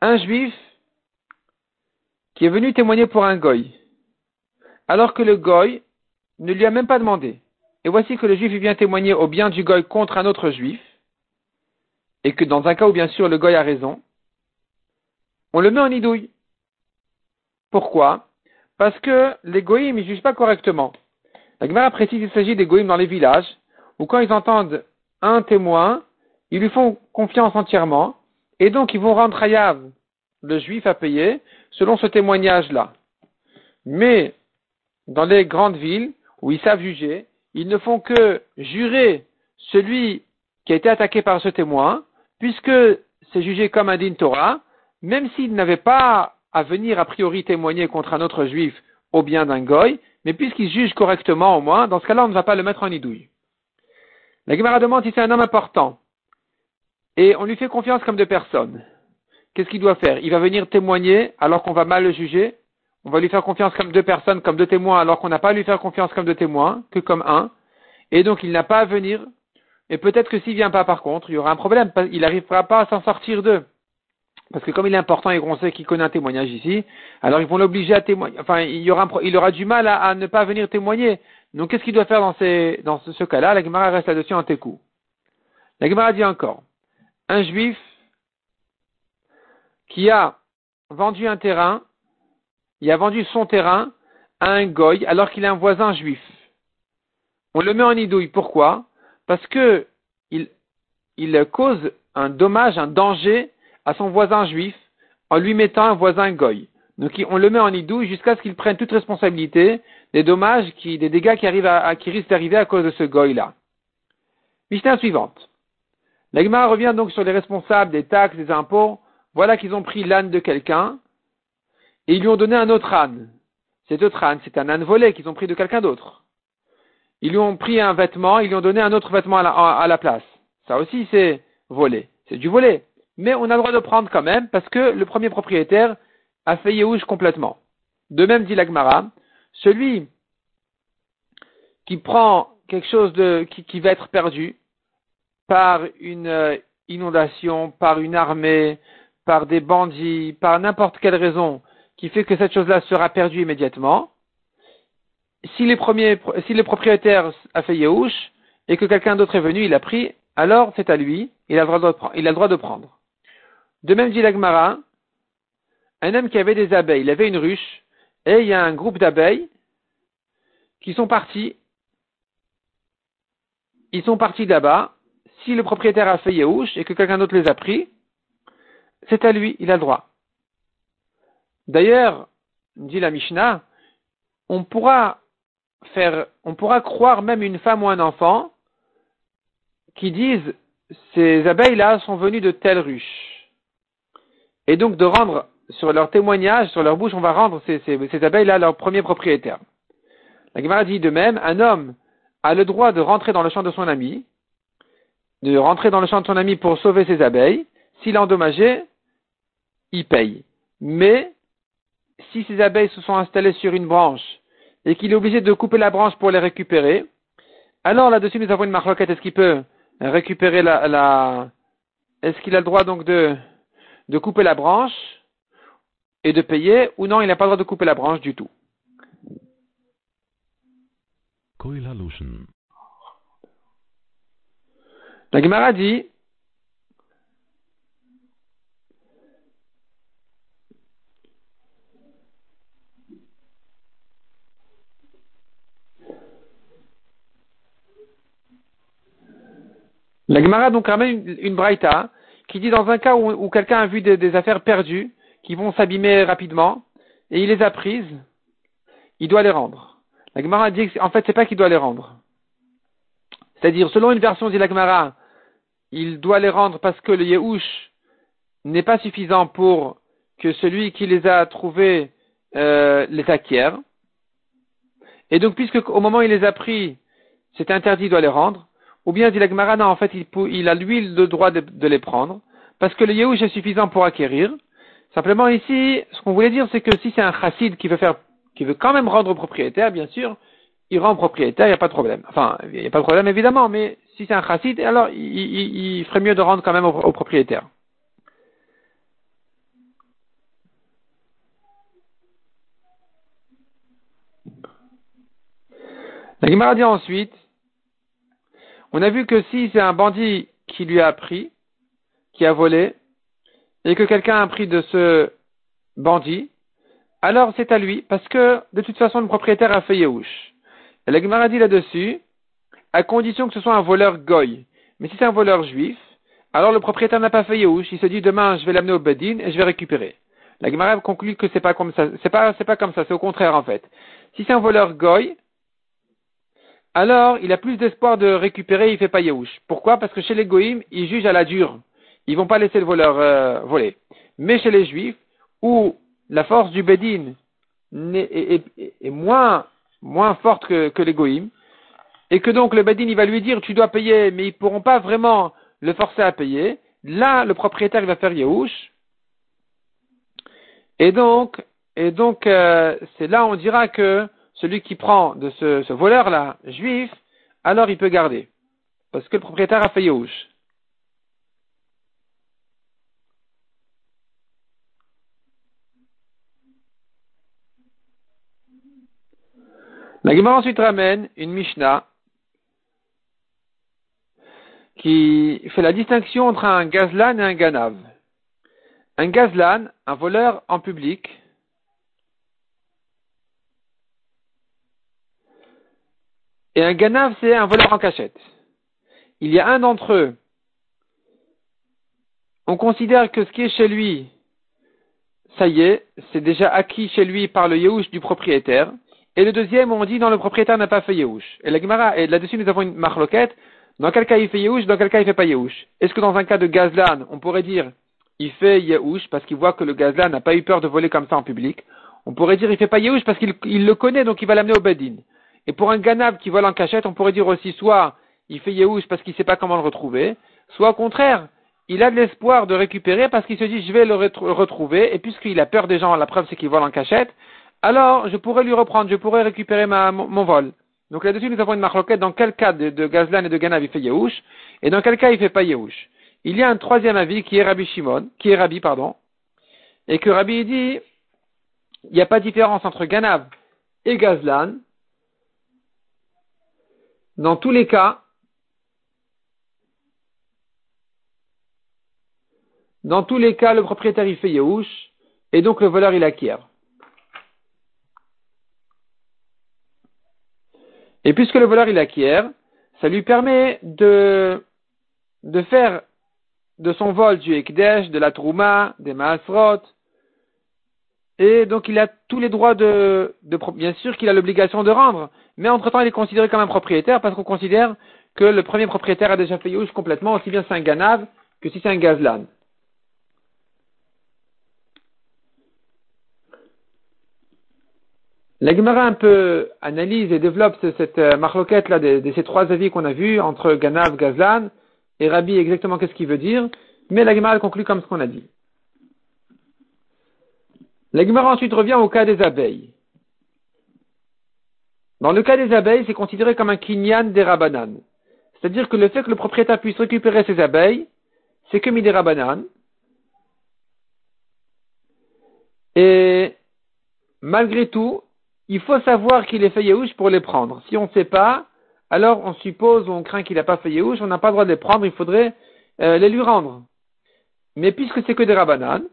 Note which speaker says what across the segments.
Speaker 1: Un juif qui est venu témoigner pour un goy, alors que le goy ne lui a même pas demandé. Et voici que le juif vient témoigner au bien du goy contre un autre juif, et que dans un cas où bien sûr le goy a raison, on le met en idouille. Pourquoi? Parce que les goyim ne jugent pas correctement. La Gemara précise qu'il s'agit des dans les villages, où quand ils entendent un témoin, ils lui font confiance entièrement, et donc ils vont rendre Hayav, le juif à payer, selon ce témoignage-là. Mais, dans les grandes villes, où ils savent juger, ils ne font que jurer celui qui a été attaqué par ce témoin, puisque c'est jugé comme un din Torah, même s'il n'avait pas à venir a priori témoigner contre un autre juif au bien d'un goy, mais puisqu'il juge correctement au moins, dans ce cas-là, on ne va pas le mettre en idouille. La Gemara demande si c'est un homme important, et on lui fait confiance comme de personnes. Qu'est-ce qu'il doit faire? Il va venir témoigner alors qu'on va mal le juger On va lui faire confiance comme deux personnes, comme deux témoins, alors qu'on n'a pas à lui faire confiance comme deux témoins, que comme un. Et donc il n'a pas à venir. Et peut-être que s'il vient pas par contre, il y aura un problème. Il n'arrivera pas à s'en sortir d'eux. Parce que comme il est important et qu'on sait qu'il connaît un témoignage ici, alors ils vont l'obliger à témoigner. Enfin, il, y aura, du mal à, ne pas venir témoigner. Donc qu'est-ce qu'il doit faire dans, ce, cas-là? La Gemara reste là-dessus en técou. La Gemara dit encore, un juif qui a vendu un terrain, il a vendu son terrain à un goy alors qu'il est un voisin juif. On le met en idouille. Pourquoi? Parce que il, il cause un dommage, un danger à son voisin juif en lui mettant un voisin goy. Donc on le met en idouille jusqu'à ce qu'il prenne toute responsabilité des dommages, qui, des dégâts qui, arrivent à, qui risquent d'arriver à cause de ce goy-là. Mishnah suivante. L'Agma revient donc sur les responsables des taxes, des impôts. Voilà qu'ils ont pris l'âne de quelqu'un et ils lui ont donné un autre âne. Cet autre âne, c'est un âne volé qu'ils ont pris de quelqu'un d'autre. Ils lui ont pris un vêtement, ils lui ont donné un autre vêtement à la, à la place. Ça aussi, c'est volé. C'est du volé mais on a le droit de prendre quand même parce que le premier propriétaire a fait Yehush complètement. De même dit l'Agmara, celui qui prend quelque chose qui, va être perdu par une euh, inondation, par une armée, par des bandits, par n'importe quelle raison qui fait que cette chose-là sera perdue immédiatement, si, le propriétaire a fait Yehush et que quelqu'un d'autre est venu, il a pris, alors c'est à lui, il a le droit de prendre. De même dit l'Agmara, un homme qui avait des abeilles, il avait une ruche, et il y a un groupe d'abeilles qui sont partis. Ils sont partis là-bas. Si le propriétaire a fait Yehush et que quelqu'un d'autre les a pris, c'est à lui, il a le droit. D'ailleurs, dit la Mishnah, on pourra on pourra croire même une femme ou un enfant qui disent ces abeilles-là sont venues de telle ruche et donc de rendre sur leur témoignage, sur leur bouche, on va rendre ces, abeilles-là leur premier propriétaire. La Gemara dit de même, un homme a le droit de rentrer dans le champ de son ami, de rentrer dans le champ de son ami pour sauver ses abeilles. S'il est endommagé, il paye. Mais, si ces abeilles se sont installées sur une branche et qu'il est obligé de couper la branche pour les récupérer, alors là-dessus nous avons une marloquette. Est-ce qu'il peut récupérer la, la... est-ce qu'il a le droit donc de, de couper la branche et de payer, ou non, il n'a pas le droit de couper la branche du tout. La Gemara dit La Gemara donc ramène une, une braïta qui dit dans un cas où, quelqu'un a vu des, affaires perdues, qui vont s'abîmer rapidement, et il les a prises, il doit les rendre. La Gemara dit en fait, c'est pas qu'il doit les rendre. C'est-à-dire, selon une version dit la Gemara, il doit les rendre parce que le Yehush n'est pas suffisant pour que celui qui les a trouvés euh, les acquiert. Et donc, puisque au moment où il les a pris, c'est interdit, il doit les rendre. Ou bien, dit la Gemara, non, en fait, il, a lui le droit de, les prendre, parce que le Yehush est suffisant pour acquérir. Simplement, ici, ce qu'on voulait dire, c'est que si c'est un chassid qui veut faire, qui veut quand même rendre au propriétaire, bien sûr, il rend propriétaire, il n'y a pas de problème. Enfin, il n'y a pas de problème évidemment, mais si c'est un chassid, alors il, ferait mieux de rendre quand même au, propriétaire. La Gemara dit ensuite, on a vu que si c'est un bandit qui lui a pris, qui a volé, et que quelqu'un a pris de ce bandit, alors c'est à lui, parce que de toute façon le propriétaire a fait la Gemara dit là-dessus, à condition que ce soit un voleur goy. Mais si c'est un voleur juif, alors le propriétaire n'a pas fait il se dit demain je vais l'amener au Bedin et je vais récupérer. La Gemara conclut que c'est pas comme ça, c'est pas, pas comme ça, c'est au contraire en fait. Si c'est un voleur goy, alors il a plus d'espoir de récupérer, il fait pas Yehush. Pourquoi? Parce que chez les goïms, ils jugent à la dure. Ils vont pas laisser le voleur euh, voler. Mais chez les juifs, où la force du Bedin est, moins forte que, que l'égoïme, et que donc le Badin il va lui dire tu dois payer, mais ils ne pourront pas vraiment le forcer à payer, là le propriétaire il va faire Yehush, et donc, et donc euh, c'est là on dira que celui qui prend de ce, voleur-là, juif, alors il peut garder, parce que le propriétaire a fait Yehush. La Gemara ensuite ramène une Mishnah qui fait la distinction entre un gazlan et un ganav. Un gazlan, un voleur en public, et un ganav, c'est un voleur en cachette. Il y a un d'entre eux, on considère que ce qui est chez lui, ça y est, c'est déjà acquis chez lui par le Yehush du propriétaire. Et le deuxième, on dit, non, le propriétaire n'a pas fait Yehush. Et la Gemara, et là-dessus, nous avons une marloquette. Dans quel cas il fait Yehush, dans quel cas il fait pas Yehush? Est-ce que dans un cas de Gazlan, on pourrait dire, il fait Yehush parce qu'il voit que le Gazlan n'a pas eu peur de voler comme ça en public? On pourrait dire, il fait pas Yehush parce qu'il le connaît, donc il va l'amener au Bedin. Et pour un Ganav qui vole en cachette, on pourrait dire aussi, soit il fait Yehush parce qu'il sait pas comment le retrouver, soit au contraire, il a de l'espoir de récupérer parce qu'il se dit, je vais le retrouver, et puisqu'il a peur des gens, la preuve c'est qu'il vole en cachette, alors je pourrais lui reprendre, je pourrais récupérer ma, mon, vol. Donc là-dessus, nous avons une marloquette dans quel cas de, de Gazlan et de Ganav il fait Yehush, et dans quel cas il fait pas Yehush. Il y a un troisième avis qui est Rabbi Shimon, qui est Rabbi, pardon, et que Rabbi dit, il n'y a pas de différence entre Ganav et Gazlan. Dans tous les cas, dans tous les cas, le propriétaire il fait Yehush, et donc le voleur il acquiert. Et puisque le voleur il acquiert, ça lui permet de, de faire de son vol du Ekdesh, de la Trouma, des Maasrot, et donc il a tous les droits de, bien sûr qu'il a l'obligation de rendre, mais entre-temps il est considéré comme un propriétaire parce qu'on considère que le premier propriétaire a déjà Youch complètement, aussi bien c'est un Ganav que si c'est un Gazlan. La Gemara un peu analyse et développe cette euh, marloquette là de, ces trois avis qu'on a vus entre Ganav, Gazlan et Rabbi exactement qu'est-ce qu'il veut dire, mais la Gemara conclut comme ce qu'on a dit. La Gemara ensuite revient au cas des abeilles. Dans le cas des abeilles, c'est considéré comme un kinyan des rabanan. C'est-à-dire que le fait que le propriétaire puisse récupérer ses abeilles, c'est que des rabanan. Et malgré tout, il faut savoir qu'il est fait Yehush pour les prendre. Si on ne sait pas, alors on suppose ou on craint qu'il n'a pas fait Yehush, on n'a pas le droit de les prendre, il faudrait euh, les lui rendre. Mais puisque c'est que des rabananes,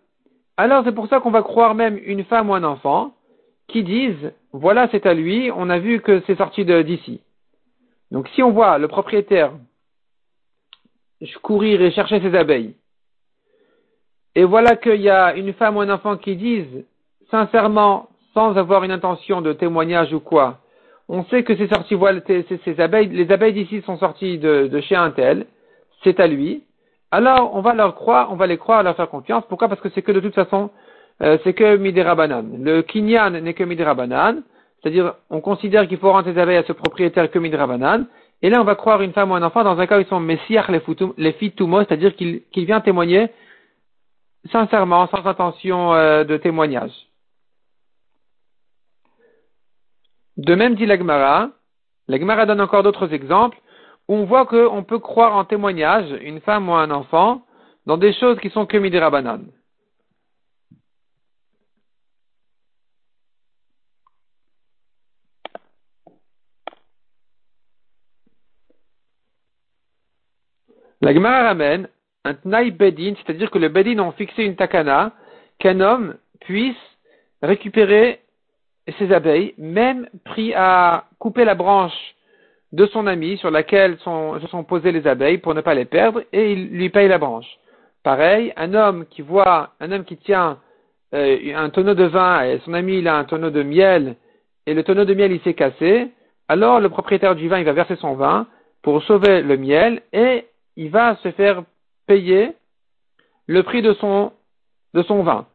Speaker 1: alors c'est pour ça qu'on va croire même une femme ou un enfant qui disent, voilà c'est à lui, on a vu que c'est sorti d'ici. Donc si on voit le propriétaire courir et chercher ses abeilles, et voilà qu'il y a une femme ou un enfant qui disent, sincèrement, sans avoir une intention de témoignage ou quoi, on sait que c'est sorti, voilà, ces, abeilles, les abeilles d'ici sont sorties de, chez un tel, c'est à lui. Alors, on va leur croire, on va les croire, leur faire confiance. Pourquoi? Parce que c'est que de toute façon, euh, c'est que midera banane. Le kinyan n'est que midera banane. C'est-à-dire, on considère qu'il faut rendre ses abeilles à ce propriétaire que midera banane. Et là, on va croire une femme ou un enfant dans un cas où ils sont messiach les fitumo, c'est-à-dire qu'il vient témoigner sincèrement, sans intention euh, de témoignage. De même dit l'Agmara, La Gemara donne encore d'autres exemples on voit qu'on peut croire en témoignage une femme ou un enfant dans des choses qui sont que midirabanan. La Gemara ramène un tnaï bedin, c'est-à-dire que le bedin ont fixé une takana, qu'un homme puisse récupérer ses abeilles, même pris à couper la branche de son ami sur laquelle sont, se sont posées les abeilles pour ne pas les perdre, et il lui paye la branche. Pareil, un homme qui voit, un homme qui tient euh, un tonneau de vin et son ami il a un tonneau de miel, et le tonneau de miel il s'est cassé, alors le propriétaire du vin il va verser son vin pour sauver le miel et il va se faire payer le prix de son, de son vin.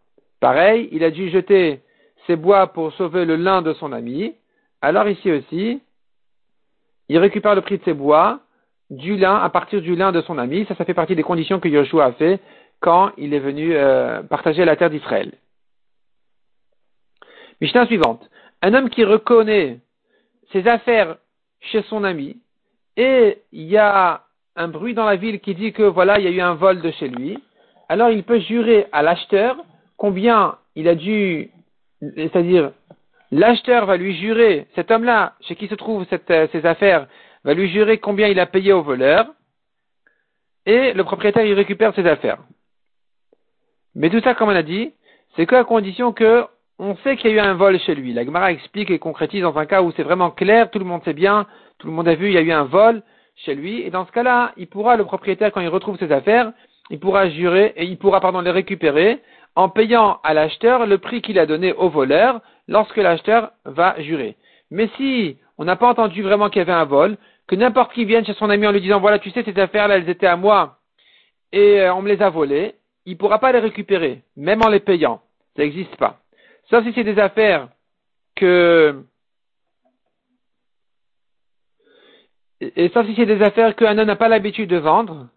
Speaker 1: Pareil, il a dû jeter ses bois pour sauver le lin de son ami. Alors ici aussi, il récupère le prix de ses bois du lin à partir du lin de son ami. Ça, ça fait partie des conditions que Yoshua a fait quand il est venu euh, partager la terre d'Israël. Mishnah suivante. Un homme qui reconnaît ses affaires chez son ami et il y a un bruit dans la ville qui dit que voilà, il y a eu un vol de chez lui, alors il peut jurer à l'acheteur combien il a dû, c'est-à-dire l'acheteur va lui jurer, cet homme-là, chez qui se trouvent cette, euh, ces affaires, va lui jurer combien il a payé au voleur, et le propriétaire il récupère ses affaires. Mais tout ça, comme on a dit, c'est qu'à condition que on sait qu'il y a eu un vol chez lui. La Gemara explique et concrétise dans un cas où c'est vraiment clair, tout le monde sait bien, tout le monde a vu, il y a eu un vol, chez lui, et dans ce cas-là, il pourra, le propriétaire, quand il retrouve ses affaires, il pourra jurer, et il pourra, pardon, les récupérer en payant à l'acheteur le prix qu'il a donné au voleur lorsque l'acheteur va jurer. Mais si on n'a pas entendu vraiment qu'il y avait un vol, que n'importe qui vienne chez son ami en lui disant voilà, tu sais, ces affaires-là, elles étaient à moi, et euh, on me les a volées, il ne pourra pas les récupérer, même en les payant. Ça n'existe pas. Sauf si c'est des affaires que sauf si c'est des affaires qu'un homme n'a pas l'habitude de vendre,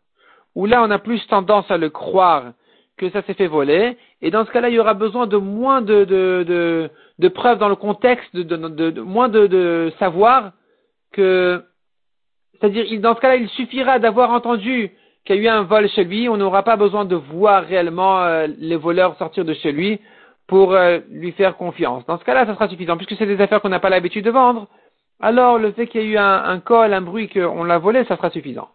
Speaker 1: où là on a plus tendance à le croire que ça s'est fait voler, et dans ce cas-là il y aura besoin de moins de, preuves dans le contexte, de, de moins de, savoir que, c'est-à-dire dans ce cas-là il suffira d'avoir entendu qu'il y a eu un vol chez lui, on n'aura pas besoin de voir réellement euh, les voleurs sortir de chez lui pour euh, lui faire confiance. Dans ce cas-là, ça sera suffisant, puisque c'est des affaires qu'on n'a pas l'habitude de vendre alors le fait qu'il y ait eu un, col, un bruit qu'on l'a volé, ça sera suffisant.